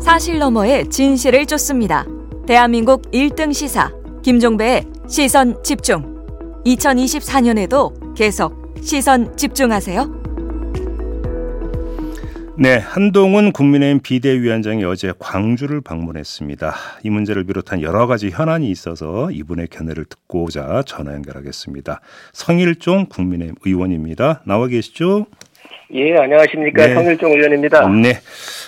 사실 너머의 진실을 쫓습니다. 대한민국 1등 시사 김종배의 시선 집중. 2024년에도 계속 시선 집중하세요. 네, 한동훈 국민의힘 비대위원장이 어제 광주를 방문했습니다. 이 문제를 비롯한 여러 가지 현안이 있어서 이분의 견해를 듣고자 전화 연결하겠습니다. 성일종 국민의힘 의원입니다. 나와 계시죠? 예, 안녕하십니까. 네. 성일종 의원입니다. 네.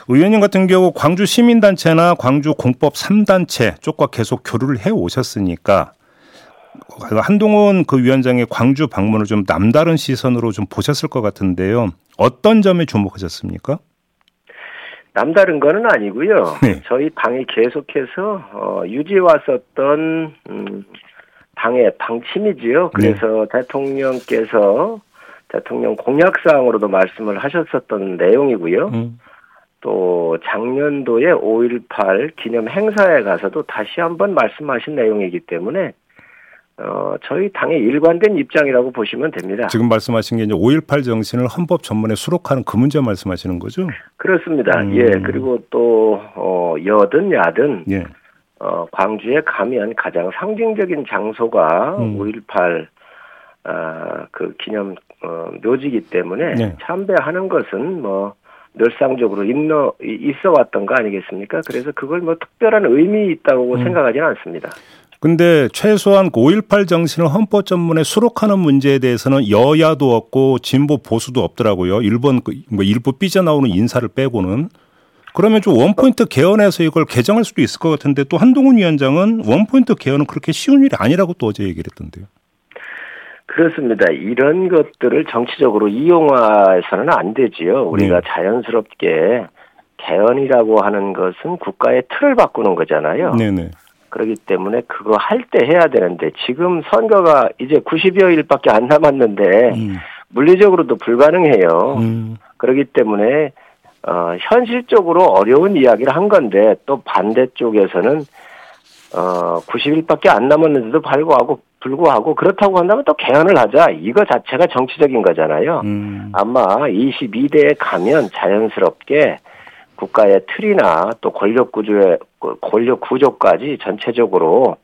의원님 같은 경우 광주 시민단체나 광주 공법 3단체 쪽과 계속 교류를 해 오셨으니까 한동훈 그 위원장의 광주 방문을 좀 남다른 시선으로 좀 보셨을 것 같은데요. 어떤 점에 주목하셨습니까? 남다른 거는 아니고요. 네. 저희 당이 계속해서 어, 유지해 왔었던 음, 당의 방침이지요. 네. 그래서 네. 대통령께서 대통령 공약사항으로도 말씀을 하셨었던 내용이고요. 음. 또 작년도에 5.18 기념 행사에 가서도 다시 한번 말씀하신 내용이기 때문에 어, 저희 당의 일관된 입장이라고 보시면 됩니다. 지금 말씀하신 게 이제 5.18 정신을 헌법 전문에 수록하는 그 문제 말씀하시는 거죠? 그렇습니다. 음. 예. 그리고 또, 어, 여든 야든, 예. 어, 광주에 가면 가장 상징적인 장소가 음. 5.18, 아, 그 기념, 어, 묘지이기 때문에 예. 참배하는 것은 뭐, 늘상적으로 있어, 있어 왔던 거 아니겠습니까? 그래서 그걸 뭐 특별한 의미 있다고 음. 생각하지는 않습니다. 근데 최소한 5.18 정신을 헌법 전문에 수록하는 문제에 대해서는 여야도 없고 진보 보수도 없더라고요. 일본 그뭐 일부 삐져나오는 인사를 빼고는 그러면 좀 원포인트 개헌해서 이걸 개정할 수도 있을 것 같은데 또 한동훈 위원장은 원포인트 개헌은 그렇게 쉬운 일이 아니라고 또 어제 얘기를 했던데요. 그렇습니다. 이런 것들을 정치적으로 이용해서는 안 되지요. 우리가 네. 자연스럽게 개헌이라고 하는 것은 국가의 틀을 바꾸는 거잖아요. 네네. 그렇기 때문에 그거 할 때 해야 되는데 지금 선거가 이제 90여 일밖에 안 남았는데 음. 물리적으로도 불가능해요. 음. 그렇기 때문에 어, 현실적으로 어려운 이야기를 한 건데 또 반대쪽에서는 어, 90일밖에 안 남았는데도 불구하고 불구하고 그렇다고 한다면 또 개헌을 하자 이거 자체가 정치적인 거잖아요. 음. 아마 22대에 가면 자연스럽게 국가의 틀이나 또 권력 구조의 권력 구조까지 전체적으로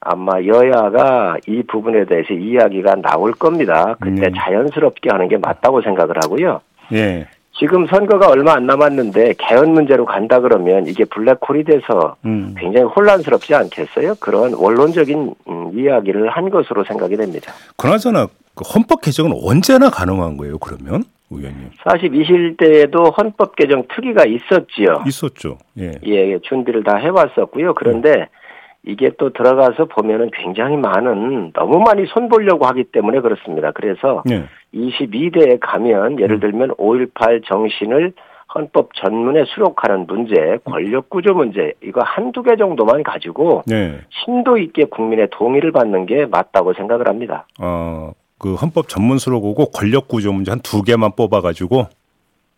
아마 여야가 이 부분에 대해서 이야기가 나올 겁니다. 그때 음. 자연스럽게 하는 게 맞다고 생각을 하고요. 예. 지금 선거가 얼마 안 남았는데 개헌 문제로 간다 그러면 이게 블랙홀이 돼서 음. 굉장히 혼란스럽지 않겠어요? 그런 원론적인 음, 이야기를 한 것으로 생각이 됩니다. 그나저나 그 헌법 개정은 언제나 가능한 거예요? 그러면? 의원님. 42실 때에도 헌법 개정 특위가 있었지요. 있었죠. 예. 예, 준비를 다 해왔었고요. 그런데 음. 이게 또 들어가서 보면은 굉장히 많은 너무 많이 손 보려고 하기 때문에 그렇습니다. 그래서 예. 22대에 가면 예를 음. 들면 5.18 정신을 헌법 전문에 수록하는 문제, 권력 구조 문제, 이거 한두 개 정도만 가지고 네. 심도 있게 국민의 동의를 받는 게 맞다고 생각을 합니다. 어, 그 헌법 전문수로 보고 권력 구조 문제 한 두 개만 뽑아 가지고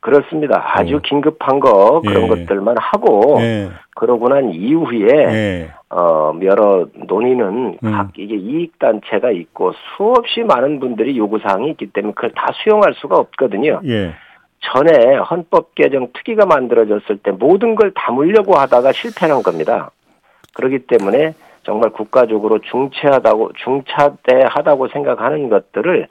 그렇습니다. 아주 어. 긴급한 거 그런 예. 것들만 하고 예. 그러고 난 이후에 예. 어 여러 논의는 음. 각 이게 이익 단체가 있고 수없이 많은 분들이 요구 사항이 있기 때문에 그걸 다 수용할 수가 없거든요. 예. 전에 헌법 개정 특위가 만들어졌을 때 모든 걸 담으려고 하다가 실패한 겁니다. 그렇기 때문에 정말 국가적으로 중차하다고 중차대하다고 생각하는 것들을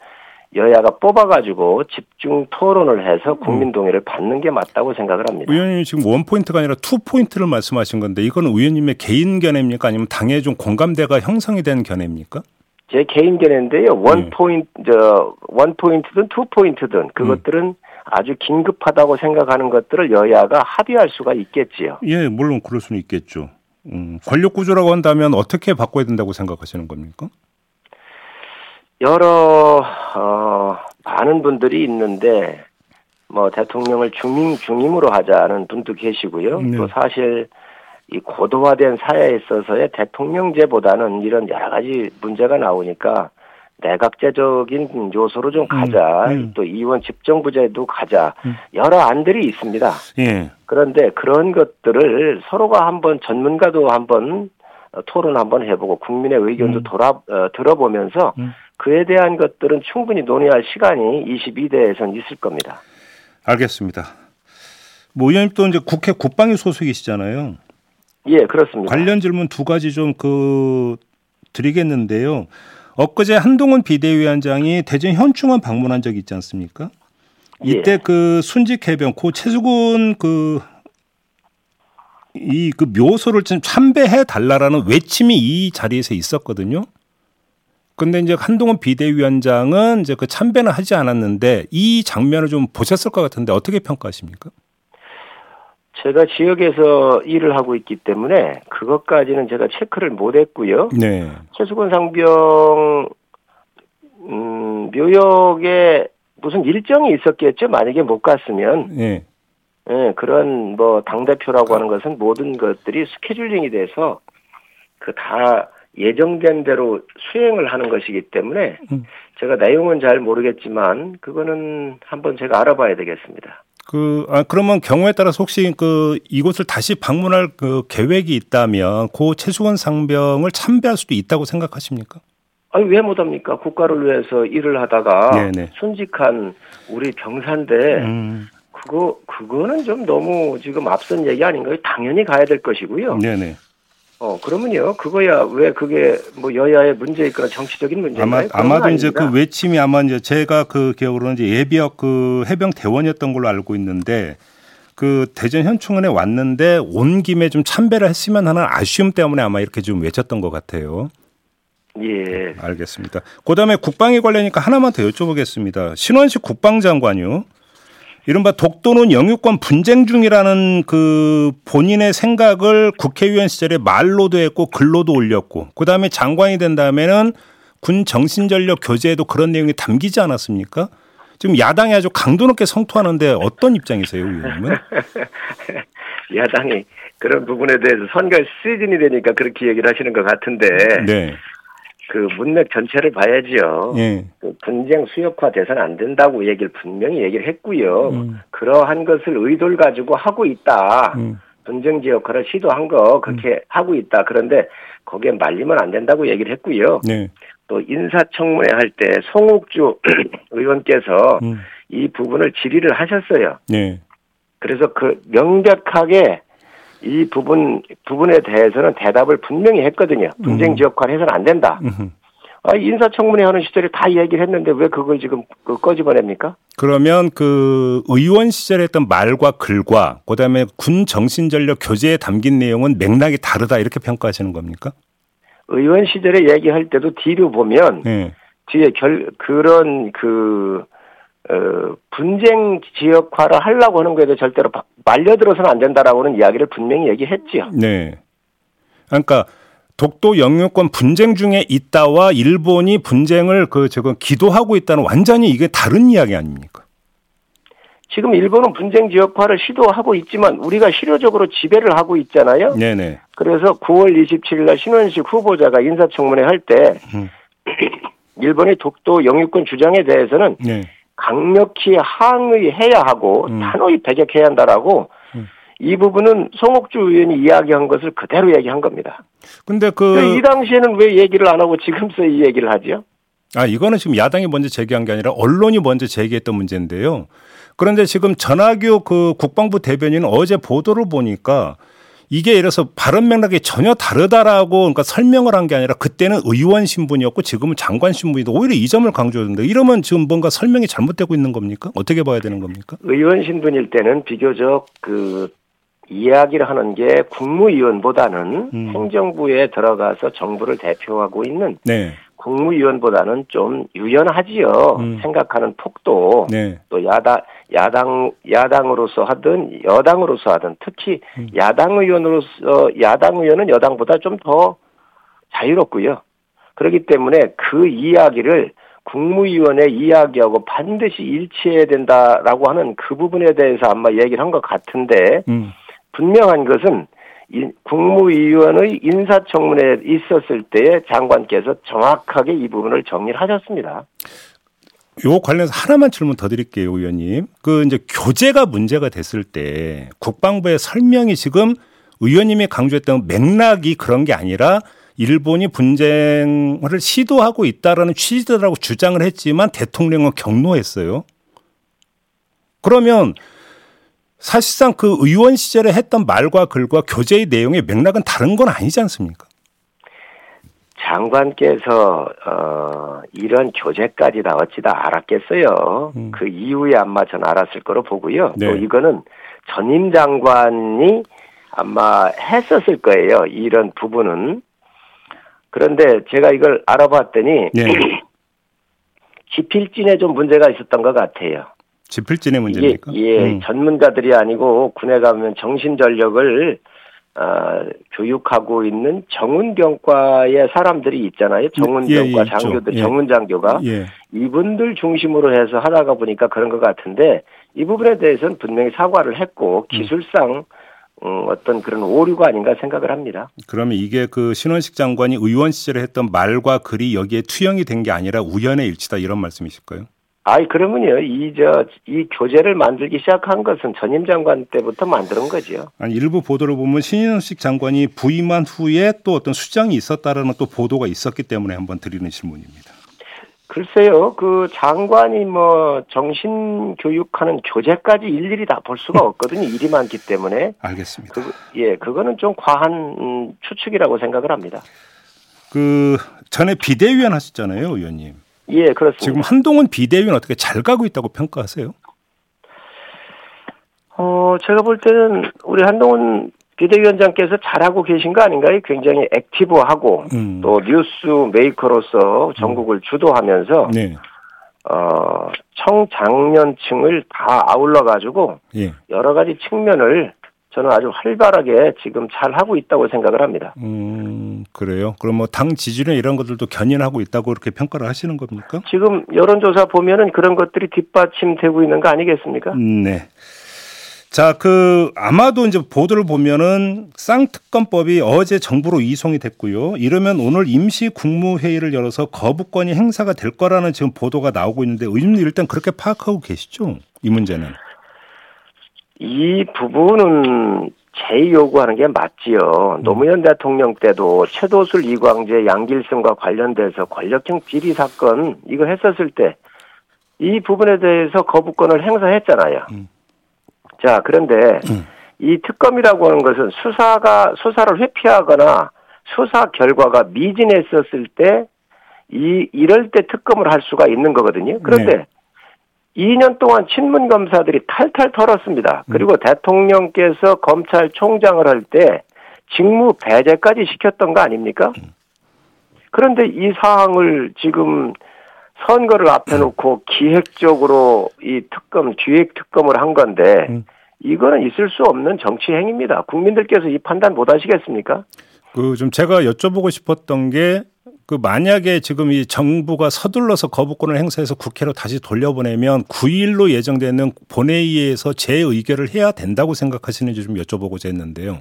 여야가 뽑아가지고 집중 토론을 해서 국민 음. 동의를 받는 게 맞다고 생각을 합니다. 의원님 지금 one point가 아니라 two point를 말씀하신 건데 이건 의원님의 개인 견해입니까 아니면 당에 좀 공감대가 형성이 된 견해입니까? 제 개인 견해인데요. one 네. point 저 one point든 two point든 그것들은 음. 아주 긴급하다고 생각하는 것들을 여야가 합의할 수가 있겠지요. 예, 물론 그럴 수는 있겠죠. 음, 권력 구조라고 한다면 어떻게 바꿔야 된다고 생각하시는 겁니까? 여러 어, 많은 분들이 있는데 뭐 대통령을 중임 중임으로 하자는 분도 계시고요. 네. 또 사실 이 고도화된 사회에 있어서의 대통령제보다는 이런 여러 가지 문제가 나오니까 내각제적인 요소로 좀 음, 가자. 음, 음. 또 이원 집정부제도 가자. 음. 여러 안들이 있습니다. 예. 그런데 그런 것들을 서로가 한번 전문가도 한번 어, 토론 한번 해보고 국민의 의견도 음. 돌아 어, 들어보면서 음. 그에 대한 것들은 충분히 논의할 시간이 22대에선 있을 겁니다. 알겠습니다. 뭐 의원님 또 이제 국회 국방위 소속이시잖아요. 예, 그렇습니다. 관련 질문 두 가지 좀 그 드리겠는데요. 엊그제 한동훈 비대위원장이 대전 현충원 방문한 적이 있지 않습니까? 이때 예. 그 순직 해병 고 최수근 그 이그 묘소를 좀 참배해 달라라는 외침이 이 자리에서 있었거든요. 근데 이제 한동훈 비대위원장은 이제 그 참배는 하지 않았는데 이 장면을 좀 보셨을 것 같은데 어떻게 평가하십니까? 제가 지역에서 일을 하고 있기 때문에 그것까지는 제가 체크를 못 했고요. 네. 최수근 상병 음, 묘역에 무슨 일정이 있었겠죠. 만약에 못 갔으면 네. 예, 그런 뭐 당 대표라고 하는 것은 모든 것들이 스케줄링이 돼서 그 다 예정된 대로 수행을 하는 것이기 때문에 음. 제가 내용은 잘 모르겠지만 그거는 한번 제가 알아봐야 되겠습니다. 그, 아, 그러면 경우에 따라서 혹시 그 이곳을 다시 방문할 그 계획이 있다면 고 최수건 상병을 참배할 수도 있다고 생각하십니까? 아니 왜 못합니까? 국가를 위해서 일을 하다가 네네. 순직한 우리 병사인데 음, 그거 그거는 좀 너무 지금 앞선 얘기 아닌가요? 당연히 가야 될 것이고요. 네네. 어 그러면요 그거야 왜 그게 뭐 여야의 문제 있거나 정치적인 아마 문제인가요? 그건 아마도 이제 그. 외침이 아마 이제 제가 그 기억으로는 이제 예비역 그 해병 대원이었던 걸로 알고 있는데 그 대전 현충원에 왔는데 온 김에 좀 참배를 했으면 하는 아쉬움 때문에 아마 이렇게 좀 외쳤던 것 같아요. 예 알겠습니다. 그다음에 국방에 관련이니까 하나만 더 여쭤보겠습니다. 신원식 국방장관요. 이 른바 독도는 영유권 분쟁 중이라는 그 본인의 생각을 국회의원 시절에 말로도 했고 글로도 올렸고 그다음에 장관이 된 다음에는 군 정신전력 교재에도 그런 내용이 담기지 않았습니까? 지금 야당이 아주 강도 높게 성토하는데 어떤 입장이세요, 의원님은? 야당이 그런 부분에 대해서 선거 시즌이 되니까 그렇게 얘기를 하시는 것 같은데 네. 그 문맥 전체를 봐야지요. 예. 그 분쟁 수역화 돼서는 안 된다고 얘기를 분명히 얘기를 했고요. 음. 그러한 것을 의도를 가지고 하고 있다. 음. 분쟁 지역화를 시도한 거 그렇게 하고 있다. 그런데 거기에 말리면 안 된다고 얘기를 했고요. 네. 또 인사청문회 할 때 송옥주 의원께서 음. 이 부분을 질의를 하셨어요. 네. 그래서 그 명백하게 이 부분 부분에 대해서는 대답을 분명히 했거든요. 분쟁 음. 지역화를 해서는 안 된다. 아, 인사청문회 하는 시절에 다 얘기를 했는데 왜 그걸 지금 그 꺼집어냅니까? 그러면 그 의원 시절에 했던 말과 글과 그다음에 군 정신전력 교재에 담긴 내용은 맥락이 다르다 이렇게 평가하시는 겁니까? 의원 시절에 얘기할 때도 뒤로 보면 네. 뒤에 결 그런 그 어, 분쟁 지역화를 하려고 하는 거에도 절대로 바- 말려들어서는 안 된다라고는 이야기를 분명히 얘기했지요. 네. 그러니까 독도 영유권 분쟁 중에 있다와 일본이 분쟁을 그 저거 기도하고 있다는 완전히 이게 다른 이야기 아닙니까? 지금 일본은 분쟁 지역화를 시도하고 있지만 우리가 실효적으로 지배를 하고 있잖아요. 네네. 그래서 9월 27일 날 신원식 후보자가 인사청문회 할때 음. 일본의 독도 영유권 주장에 대해서는 네. 강력히 항의해야 하고 음. 단호히 배격해야 한다라고 음. 이 부분은 송옥주 의원이 이야기한 것을 그대로 얘기한 겁니다. 근데 이 그, 당시에는 왜 얘기를 안 하고 지금서 이 얘기를 하죠? 아, 이거는 지금 야당이 먼저 제기한 게 아니라 언론이 먼저 제기했던 문제인데요. 그런데 지금 전하규 그 국방부 대변인은 어제 보도를 보니까 이게 예를 들어서 발언 맥락이 전혀 다르다라고 그러니까 설명을 한 게 아니라 그때는 의원 신분이었고 지금은 장관 신분이다. 오히려 이 점을 강조했는데 이러면 지금 뭔가 설명이 잘못되고 있는 겁니까? 어떻게 봐야 되는 겁니까? 의원 신분일 때는 비교적 그 이야기를 하는 게 국무위원보다는 음. 행정부에 들어가서 정부를 대표하고 있는 네. 국무위원보다는 좀 유연하지요. 음. 생각하는 폭도 네. 또 야당 야당 야당으로서 하든 여당으로서 하든 특히 음. 야당 의원으로서 야당 의원은 여당보다 좀 더 자유롭고요. 그렇기 때문에 그 이야기를 국무위원회 이야기하고 반드시 일치해야 된다라고 하는 그 부분에 대해서 아마 얘기를 한 것 같은데 음. 분명한 것은 이 국무위원의 인사청문회에 있었을 때에 장관께서 정확하게 이 부분을 정리를 하셨습니다. 요 관련해서 하나만 질문 더 드릴게요, 의원님. 그 이제 교재가 문제가 됐을 때 국방부의 설명이 지금 의원님이 강조했던 맥락이 그런 게 아니라 일본이 분쟁을 시도하고 있다라는 취지라고 주장을 했지만 대통령은 경로했어요. 그러면 사실상 그 의원 시절에 했던 말과 글과 교재의 내용의 맥락은 다른 건 아니지 않습니까? 장관께서 어, 이런 교재까지 나왔지 다 알았겠어요. 음. 그 이후에 아마 전 알았을 거로 보고요. 네. 또 이거는 전임 장관이 아마 했었을 거예요. 이런 부분은. 그런데 제가 이걸 알아봤더니 네. 지필진에 좀 문제가 있었던 것 같아요. 지필진의 문제입니까? 예, 예 음. 전문가들이 아니고 군에 가면 정신 전력을 어, 교육하고 있는 정은경과의 사람들이 있잖아요. 정은경과 예, 예, 장교들, 예. 정은장교가 예. 이분들 중심으로 해서 하다가 보니까 그런 것 같은데 이 부분에 대해서는 분명히 사과를 했고 기술상 음, 어떤 그런 오류가 아닌가 생각을 합니다. 그러면 이게 그 신원식 장관이 의원 시절에 했던 말과 글이 여기에 투영이 된 게 아니라 우연의 일치다 이런 말씀이실까요? 아이 그러면요 이 저 이 교재를 만들기 시작한 것은 전임 장관 때부터 만드는 거죠. 아니 일부 보도를 보면 신인식 장관이 부임한 후에 또 어떤 수장이 있었다라는 또 보도가 있었기 때문에 한번 드리는 질문입니다. 글쎄요, 그 장관이 뭐 정신 교육하는 교재까지 일일이 다 볼 수가 없거든요. 일이 많기 때문에. 알겠습니다. 그, 예, 그거는 좀 과한 음, 추측이라고 생각을 합니다. 그 전에 비대위원 하셨잖아요, 의원님. 예, 그렇습니다. 지금 한동훈 비대위는 어떻게 잘 가고 있다고 평가하세요? 어, 제가 볼 때는 우리 한동훈 비대위원장께서 잘하고 계신 거 아닌가요? 굉장히 액티브하고 음. 또 뉴스 메이커로서 전국을 음. 주도하면서 네. 어, 청장년층을 다 아울러 가지고 예. 여러 가지 측면을 저는 아주 활발하게 지금 잘 하고 있다고 생각을 합니다. 음, 그래요? 그럼 뭐 당 지지율 이런 것들도 견인하고 있다고 그렇게 평가를 하시는 겁니까? 지금 여론조사 보면은 그런 것들이 뒷받침되고 있는 거 아니겠습니까? 네. 자, 그 아마도 이제 보도를 보면은 쌍특검법이 어제 정부로 이송이 됐고요. 이러면 오늘 임시 국무회의를 열어서 거부권이 행사가 될 거라는 지금 보도가 나오고 있는데 의원님 일단 그렇게 파악하고 계시죠? 이 문제는. 이 부분은 제 요구하는 게 맞지요. 음. 노무현 대통령 때도 최도술 이광재 양길승과 관련돼서 권력형 비리 사건 이거 했었을 때 이 부분에 대해서 거부권을 행사했잖아요. 음. 자, 그런데 음. 이 특검이라고 하는 것은 수사가 수사를 회피하거나 수사 결과가 미진했었을 때 이 이럴 때 특검을 할 수가 있는 거거든요. 그런데 네. 2년 동안 친문 검사들이 탈탈 털었습니다. 음. 그리고 음. 대통령께서 검찰총장을 할 때 직무 배제까지 시켰던 거 아닙니까? 음. 그런데 이 사항을 지금 선거를 앞에 놓고 기획적으로 이 특검, 기획 특검을 한 건데, 음. 이거는 있을 수 없는 정치 행위입니다. 국민들께서 이 판단 못 하시겠습니까? 그 좀 제가 여쭤보고 싶었던 게 그 만약에 지금 이 정부가 서둘러서 거부권을 행사해서 국회로 다시 돌려보내면 9일로 예정되는 본회의에서 재의결을 해야 된다고 생각하시는지 좀 여쭤보고자 했는데요.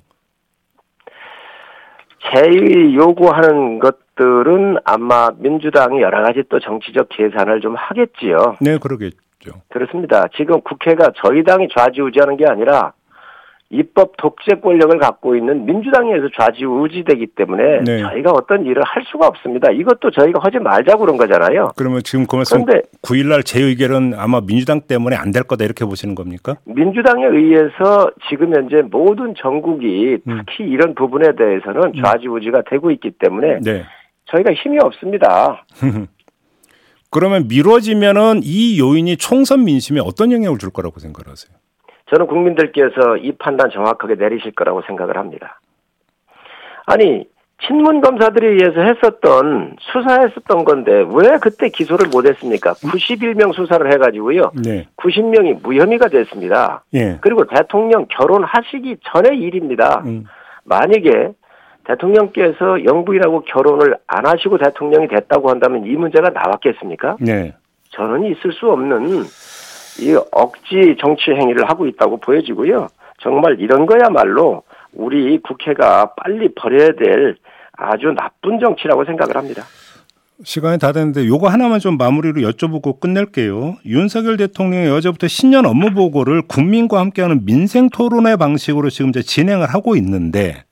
재의 요구하는 것들은 아마 민주당이 여러 가지 또 정치적 계산을 좀 하겠지요. 네, 그러겠죠. 그렇습니다. 지금 국회가 저희 당이 좌지우지하는 게 아니라 입법 독재 권력을 갖고 있는 민주당에서 좌지우지되기 때문에 네. 저희가 어떤 일을 할 수가 없습니다. 이것도 저희가 하지 말자고 그런 거잖아요. 그러면 지금 그 그런데 9일날 재의결은 아마 민주당 때문에 안 될 거다 이렇게 보시는 겁니까? 민주당에 의해서 지금 현재 모든 전국이 음. 특히 음. 이런 부분에 대해서는 음. 좌지우지가 되고 있기 때문에 네. 저희가 힘이 없습니다. 그러면 미뤄지면은 이 요인이 총선 민심에 어떤 영향을 줄 거라고 생각하세요? 저는 국민들께서 이 판단 정확하게 내리실 거라고 생각을 합니다. 아니 친문 검사들에 의해서 했었던 수사했었던 건데 왜 그때 기소를 못 했습니까? 91명 수사를 해 가지고요. 네. 90명이 무혐의가 됐습니다. 네. 그리고 대통령 결혼하시기 전의 일입니다. 음. 만약에 대통령께서 영부인하고 결혼을 안 하시고 대통령이 됐다고 한다면 이 문제가 나왔겠습니까? 네. 저는 있을 수 없는 이 억지 정치 행위를 하고 있다고 보여지고요. 정말 이런 거야말로 우리 국회가 빨리 버려야 될 아주 나쁜 정치라고 생각을 합니다. 시간이 다 됐는데 요거 하나만 좀 마무리로 여쭤보고 끝낼게요. 윤석열 대통령이 어제부터 신년 업무 보고를 국민과 함께하는 민생 토론회 방식으로 지금 이제 진행을 하고 있는데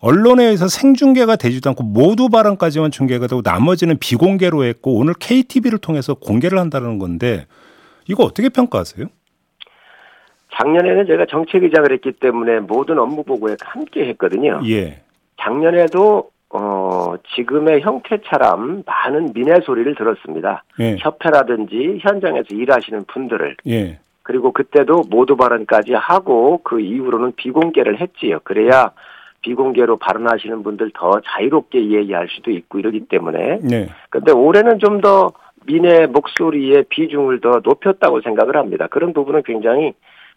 언론에 의해서 생중계가 되지도 않고 모두 발언까지만 중계가 되고 나머지는 비공개로 했고 오늘 KTV를 통해서 공개를 한다는 건데 이거 어떻게 평가하세요? 작년에는 제가 정책의장을 했기 때문에 모든 업무 보고에 함께 했거든요. 예. 작년에도 어, 지금의 형태처럼 많은 민의 소리를 들었습니다. 예. 협회라든지 현장에서 일하시는 분들을 예. 그리고 그때도 모두 발언까지 하고 그 이후로는 비공개를 했지요. 그래야 비공개로 발언하시는 분들 더 자유롭게 얘기할 수도 있고 이러기 때문에. 네. 근데 올해는 좀더 민의 목소리의 비중을 더 높였다고 생각을 합니다. 그런 부분은 굉장히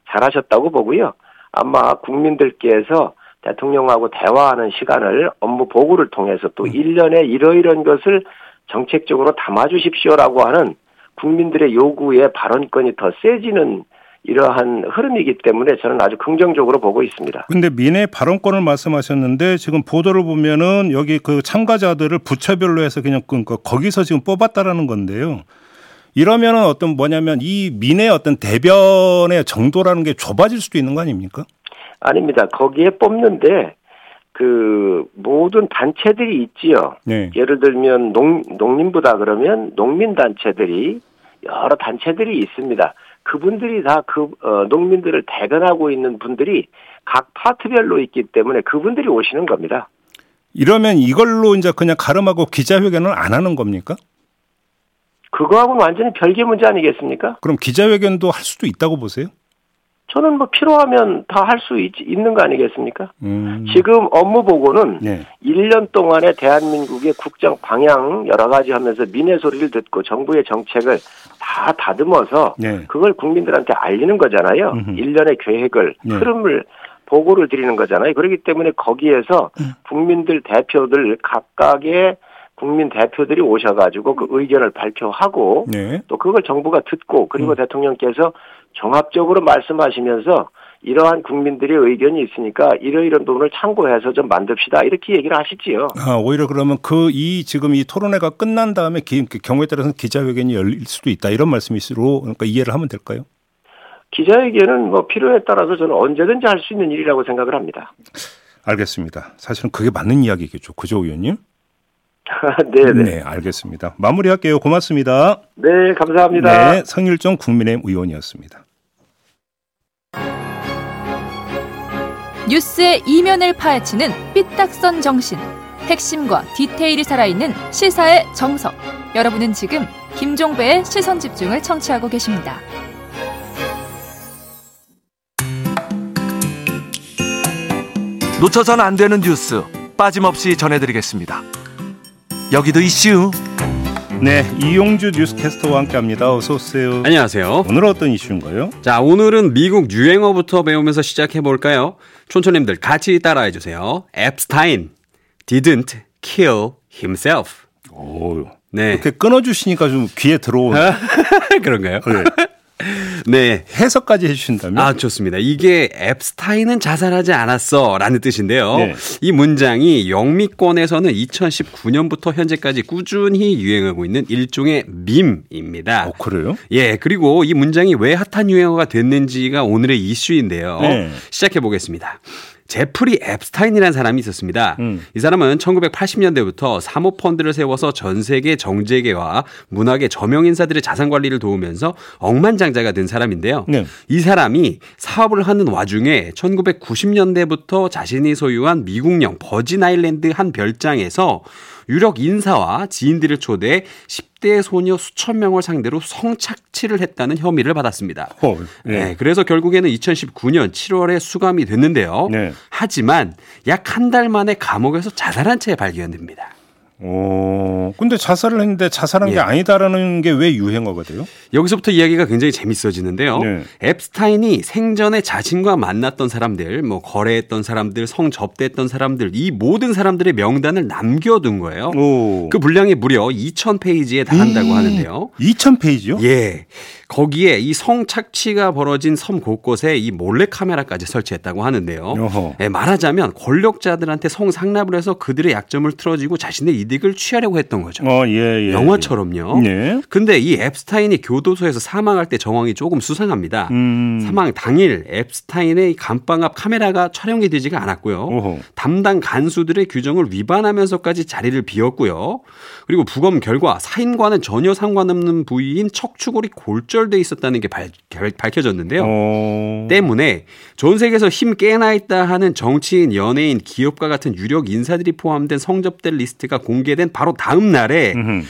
잘하셨다고 보고요. 아마 국민들께서 대통령하고 대화하는 시간을 업무 보고를 통해서 또 1년에 이러이러한 것을 정책적으로 담아주십시오라고 하는 국민들의 요구에 발언권이 더 세지는 이러한 흐름이기 때문에 저는 아주 긍정적으로 보고 있습니다. 근데 민의 발언권을 말씀하셨는데 지금 보도를 보면은 여기 그 참가자들을 부처별로 해서 그냥 그 거기서 지금 뽑았다라는 건데요. 이러면은 어떤 뭐냐면 이 민의 어떤 대변의 정도라는 게 좁아질 수도 있는 거 아닙니까? 아닙니다. 거기에 뽑는데 그 모든 단체들이 있지요. 네. 예를 들면 농 농림부다 그러면 농민 단체들이 여러 단체들이 있습니다. 그분들이 다그 어, 농민들을 대변하고 있는 분들이 각 파트별로 있기 때문에 그분들이 오시는 겁니다. 이러면 이걸로 이제 그냥 가름하고 기자회견을 안 하는 겁니까? 그거하고는 완전히 별개 문제 아니겠습니까? 그럼 기자회견도 할 수도 있다고 보세요? 저는 뭐 필요하면 다 할 수 있는 거 아니겠습니까? 음. 지금 업무 보고는 네. 1년 동안에 대한민국의 국정 방향 여러 가지 하면서 민의 소리를 듣고 정부의 정책을 다 다듬어서 네. 그걸 국민들한테 알리는 거잖아요. 음흠. 1년의 계획을 네. 흐름을 보고를 드리는 거잖아요. 그렇기 때문에 거기에서 음. 국민들 대표들 각각의 국민 대표들이 오셔가지고 그 의견을 발표하고 네. 또 그걸 정부가 듣고 그리고 음. 대통령께서 종합적으로 말씀하시면서 이러한 국민들의 의견이 있으니까 이러이런 부분을 참고해서 좀 만듭시다 이렇게 얘기를 하시지요. 아, 오히려 그러면 그 이 지금 이 토론회가 끝난 다음에 기, 그 경우에 따라서는 기자회견이 열릴 수도 있다 이런 말씀이시로 그러니까 이해를 하면 될까요? 기자회견은 뭐 필요에 따라서 저는 언제든지 할 수 있는 일이라고 생각을 합니다. 알겠습니다. 사실은 그게 맞는 이야기겠죠. 그죠, 의원님? 네네. 네, 알겠습니다. 마무리할게요. 고맙습니다. 네, 감사합니다. 네, 성일종 국민의힘 의원이었습니다. 뉴스의 이면을 파헤치는 삐딱선 정신. 핵심과 디테일이 살아있는 시사의 정석. 여러분은 지금 김종배의 시선 집중을 청취하고 계십니다. 놓쳐선 안 되는 뉴스 빠짐없이 전해드리겠습니다. 여기도 이슈. 네, 이용주 뉴스캐스터와 함께합니다. 어서 오세요. 안녕하세요. 오늘 어떤 이슈인가요? 자, 오늘은 미국 유행어부터 배우면서 시작해 볼까요? 촌촌님들 같이 따라해 주세요. 앱스타인 didn't kill himself. 오, 네. 이렇게 끊어주시니까 좀 귀에 들어온 그런가요? 네. 네. 해석까지 해주신다면? 아, 좋습니다. 이게 앱스타인은 자살하지 않았어 라는 뜻인데요. 네. 이 문장이 영미권에서는 2019년부터 현재까지 꾸준히 유행하고 있는 일종의 밈입니다. 어, 그래요? 예, 그리고 이 문장이 왜 핫한 유행어가 됐는지가 오늘의 이슈인데요. 네. 시작해 보겠습니다. 제프리 앱스타인이라는 사람이 있었습니다. 음. 이 사람은 1980년대부터 사모펀드를 세워서 전 세계 정재계와 문학의 저명 인사들의 자산 관리를 도우면서 억만장자가 된 사람인데요. 네. 이 사람이 사업을 하는 와중에 1990년대부터 자신이 소유한 미국령 버진 아일랜드 한 별장에서 유력 인사와 지인들을 초대해 10대 소녀 수천 명을 상대로 성착취를 했다는 혐의를 받았습니다. 어, 네. 네. 그래서 결국에는 2019년 7월에 수감이 됐는데요. 네. 하지만 약 한 달 만에 감옥에서 자살한 채 발견됩니다. 오, 근데 자살을 했는데 자살한 예. 게 아니다라는 게 왜 유행어가 돼요? 여기서부터 이야기가 굉장히 재밌어지는데요. 네. 앱스타인이 생전에 자신과 만났던 사람들, 뭐 거래했던 사람들, 성접대했던 사람들, 이 모든 사람들의 명단을 남겨둔 거예요. 오. 그 분량이 무려 2,000페이지에 달한다고 음. 하는데요. 2000페이지요? 예. 거기에 이 성착취가 벌어진 섬 곳곳에 이 몰래 카메라까지 설치했다고 하는데요. 예, 말하자면 권력자들한테 성상납을 해서 그들의 약점을 틀어지고 자신의 이득 을 엔딩을 취하려고 했던 거죠. 어, 예, 예. 영화처럼요. 예. 근데 이 앱스타인이 교도소에서 사망할 때 정황이 조금 수상합니다. 음. 사망 당일 앱스타인의 감방 앞 카메라가 촬영이 되지가 않았고요. 오호. 담당 간수들의 규정을 위반하면서까지 자리를 비웠고요. 그리고 부검 결과 사인과는 전혀 상관없는 부위인 척추골이 골절돼 있었다는 게 밝, 혀졌는데요 어. 때문에 전 세계에서 힘 깨나 있다 하는 정치인, 연예인, 기업가 같은 유력 인사들이 포함된 성접대 리스트가 공 개된 바로 다음 날에 음흠.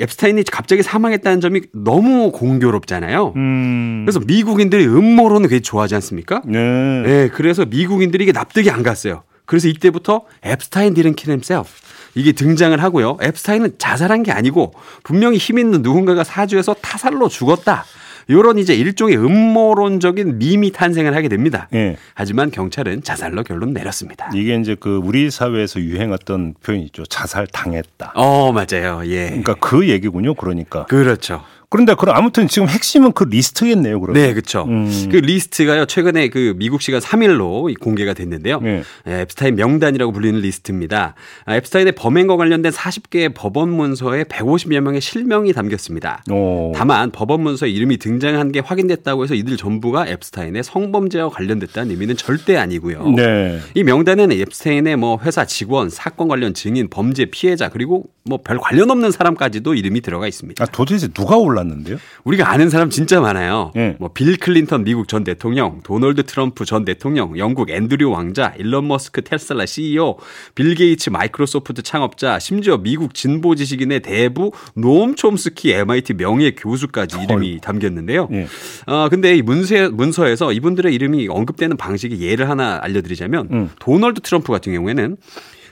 앱스타인이 갑자기 사망했다는 점이 너무 공교롭잖아요. 음. 그래서 미국인들이 음모론을 되게 좋아하지 않습니까? 네. 네, 그래서 미국인들이 이게 납득이 안 갔어요. 그래서 이때부터 앱스타인 didn't kill himself. 이게 등장을 하고요. 앱스타인은 자살한 게 아니고 분명히 힘 있는 누군가가 사주에서 타살로 죽었다. 이런 이제 일종의 음모론적인 밈이 탄생을 하게 됩니다. 예. 하지만 경찰은 자살로 결론 내렸습니다. 이게 이제 그 우리 사회에서 유행했던 표현이 있죠. 자살 당했다. 어, 맞아요. 예. 그러니까 그 얘기군요. 그러니까. 그렇죠. 그런데 그럼 아무튼 지금 핵심은 그 리스트겠네요. 그러면. 네, 그렇죠. 음. 그 리스트가요. 최근에 그 미국 시간 3일로 공개가 됐는데요. 네. 예, 엡스타인 명단이라고 불리는 리스트입니다. 아, 엡스타인의 범행과 관련된 40개의 법원 문서에 150여 명의 실명이 담겼습니다. 오. 다만 법원 문서에 이름이 등장한 게 확인됐다고 해서 이들 전부가 엡스타인의 성범죄와 관련됐다는 의미는 절대 아니고요. 네. 이 명단에는 엡스타인의 뭐 회사 직원, 사건 관련 증인, 범죄 피해자 그리고 뭐 별 관련 없는 사람까지도 이름이 들어가 있습니다. 아, 도대체 누가 올랐는데요? 우리가 아는 사람 진짜 많아요. 예. 뭐 빌 클린턴 미국 전 대통령, 도널드 트럼프 전 대통령, 영국 앤드류 왕자, 일론 머스크 테슬라 CEO, 빌 게이츠 마이크로소프트 창업자, 심지어 미국 진보 지식인의 대부 노엄 촘스키 MIT 명예 교수까지 이름이 담겼는데요. 예. 어, 근데 이 문서, 문서에서 이분들의 이름이 언급되는 방식의 예를 하나 알려드리자면 음. 도널드 트럼프 같은 경우에는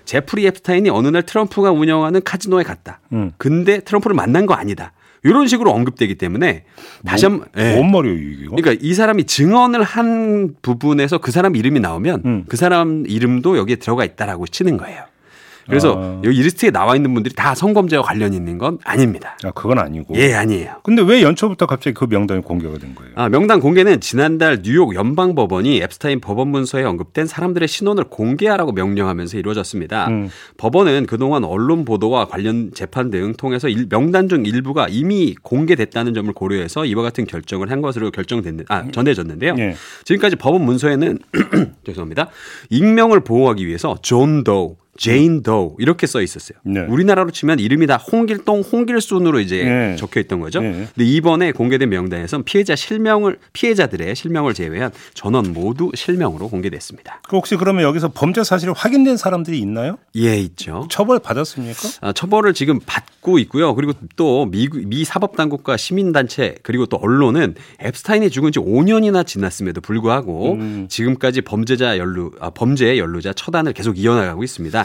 제프리 엡스타인이 어느 날 트럼프가 운영하는 카지노에 갔다. 음. 근데 트럼프를 만난 거 아니다. 이런 식으로 언급되기 때문에 다시 한번 예. 뭔 말이에요, 이게? 그러니까 이 사람이 증언을 한 부분에서 그 사람 이름이 나오면 음. 그 사람 이름도 여기에 들어가 있다라고 치는 거예요. 그래서 아. 여기 이 리스트에 나와 있는 분들이 다 성범죄와 관련 있는 건 아닙니다. 아, 그건 아니고. 예, 아니에요. 근데 왜 연초부터 갑자기 그 명단이 공개가 된 거예요? 아, 명단 공개는 지난달 뉴욕 연방 법원이 엡스타인 법원 문서에 언급된 사람들의 신원을 공개하라고 명령하면서 이루어졌습니다. 음. 법원은 그동안 언론 보도와 관련 재판 등 통해서 일- 명단 중 일부가 이미 공개됐다는 점을 고려해서 이와 같은 결정을 한 것으로 결정됐는 아 전해졌는데요. 예. 지금까지 법원 문서에는 죄송합니다. 익명을 보호하기 위해서 존 도우, 제인 도우 이렇게 써 있었어요. 네. 우리나라로 치면 이름이 다 홍길동, 홍길순으로 이제 네. 적혀 있던 거죠. 네. 근데 이번에 공개된 명단에선 피해자 실명을 피해자들의 실명을 제외한 전원 모두 실명으로 공개됐습니다. 그 혹시 그러면 여기서 범죄 사실이 확인된 사람들이 있나요? 예, 있죠. 처벌 받았습니까? 아, 처벌을 지금 받고 있고요. 그리고 또 미, 미 사법당국과 시민단체 그리고 또 언론은 앱스타인이 죽은 지 5년이나 지났음에도 불구하고 음. 지금까지 범죄자 연루, 아, 범죄 연루자 처단을 계속 이어나가고 있습니다.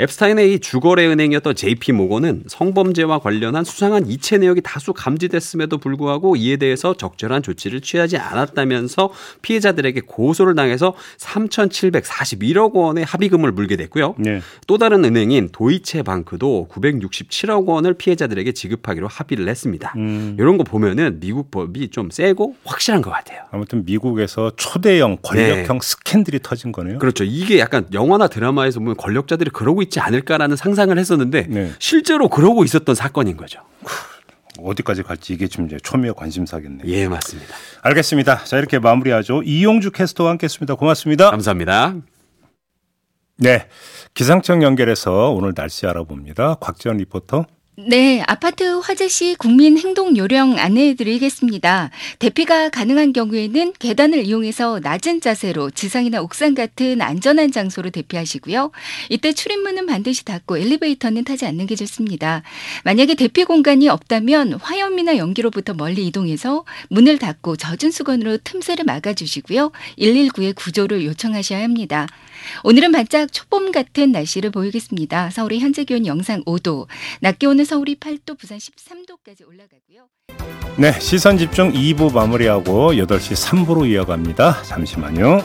앱스타인의 이 주거래 은행이었던 JP 모건은 성범죄와 관련한 수상한 이체 내역이 다수 감지됐음에도 불구하고 이에 대해서 적절한 조치를 취하지 않았다면서 피해자들에게 고소를 당해서 3,741억 원의 합의금을 물게 됐고요. 네. 또 다른 은행인 도이체 방크도 967억 원을 피해자들에게 지급하기로 합의를 했습니다. 음. 이런 거 보면은 미국 법이 좀 세고 확실한 것 같아요. 아무튼 미국에서 초대형 권력형 스캔들이 터진 거네요. 그렇죠. 이게 약간 영화나 드라마에서 보면 권력자들이 그러고 있지 않을까라는 상상을 했었는데 네. 실제로 그러고 있었던 사건인 거죠. 어디까지 갈지 이게 지금 이제 초미의 관심사겠네요. 예, 맞습니다. 알겠습니다. 자 이렇게 마무리하죠. 이용주 캐스터와 함께 했습니다. 고맙습니다. 감사합니다. 네, 기상청 연결해서 오늘 날씨 알아봅니다. 곽지연 리포터. 네, 아파트 화재 시 국민 행동 요령 안내해 드리겠습니다. 대피가 가능한 경우에는 계단을 이용해서 낮은 자세로 지상이나 옥상 같은 안전한 장소로 대피하시고요. 이때 출입문은 반드시 닫고 엘리베이터는 타지 않는 게 좋습니다. 만약에 대피 공간이 없다면 화염이나 연기로부터 멀리 이동해서 문을 닫고 젖은 수건으로 틈새를 막아 주시고요. 119에 구조를 요청하셔야 합니다. 오늘은 반짝 초봄 같은 날씨를 보이겠습니다. 서울의 현재 기온 영상 5도, 낮 기온은 서울이 8도, 부산 13도까지 올라가고요. 네, 시선 집중 2부 마무리하고 8시 3부로 이어갑니다. 잠시만요.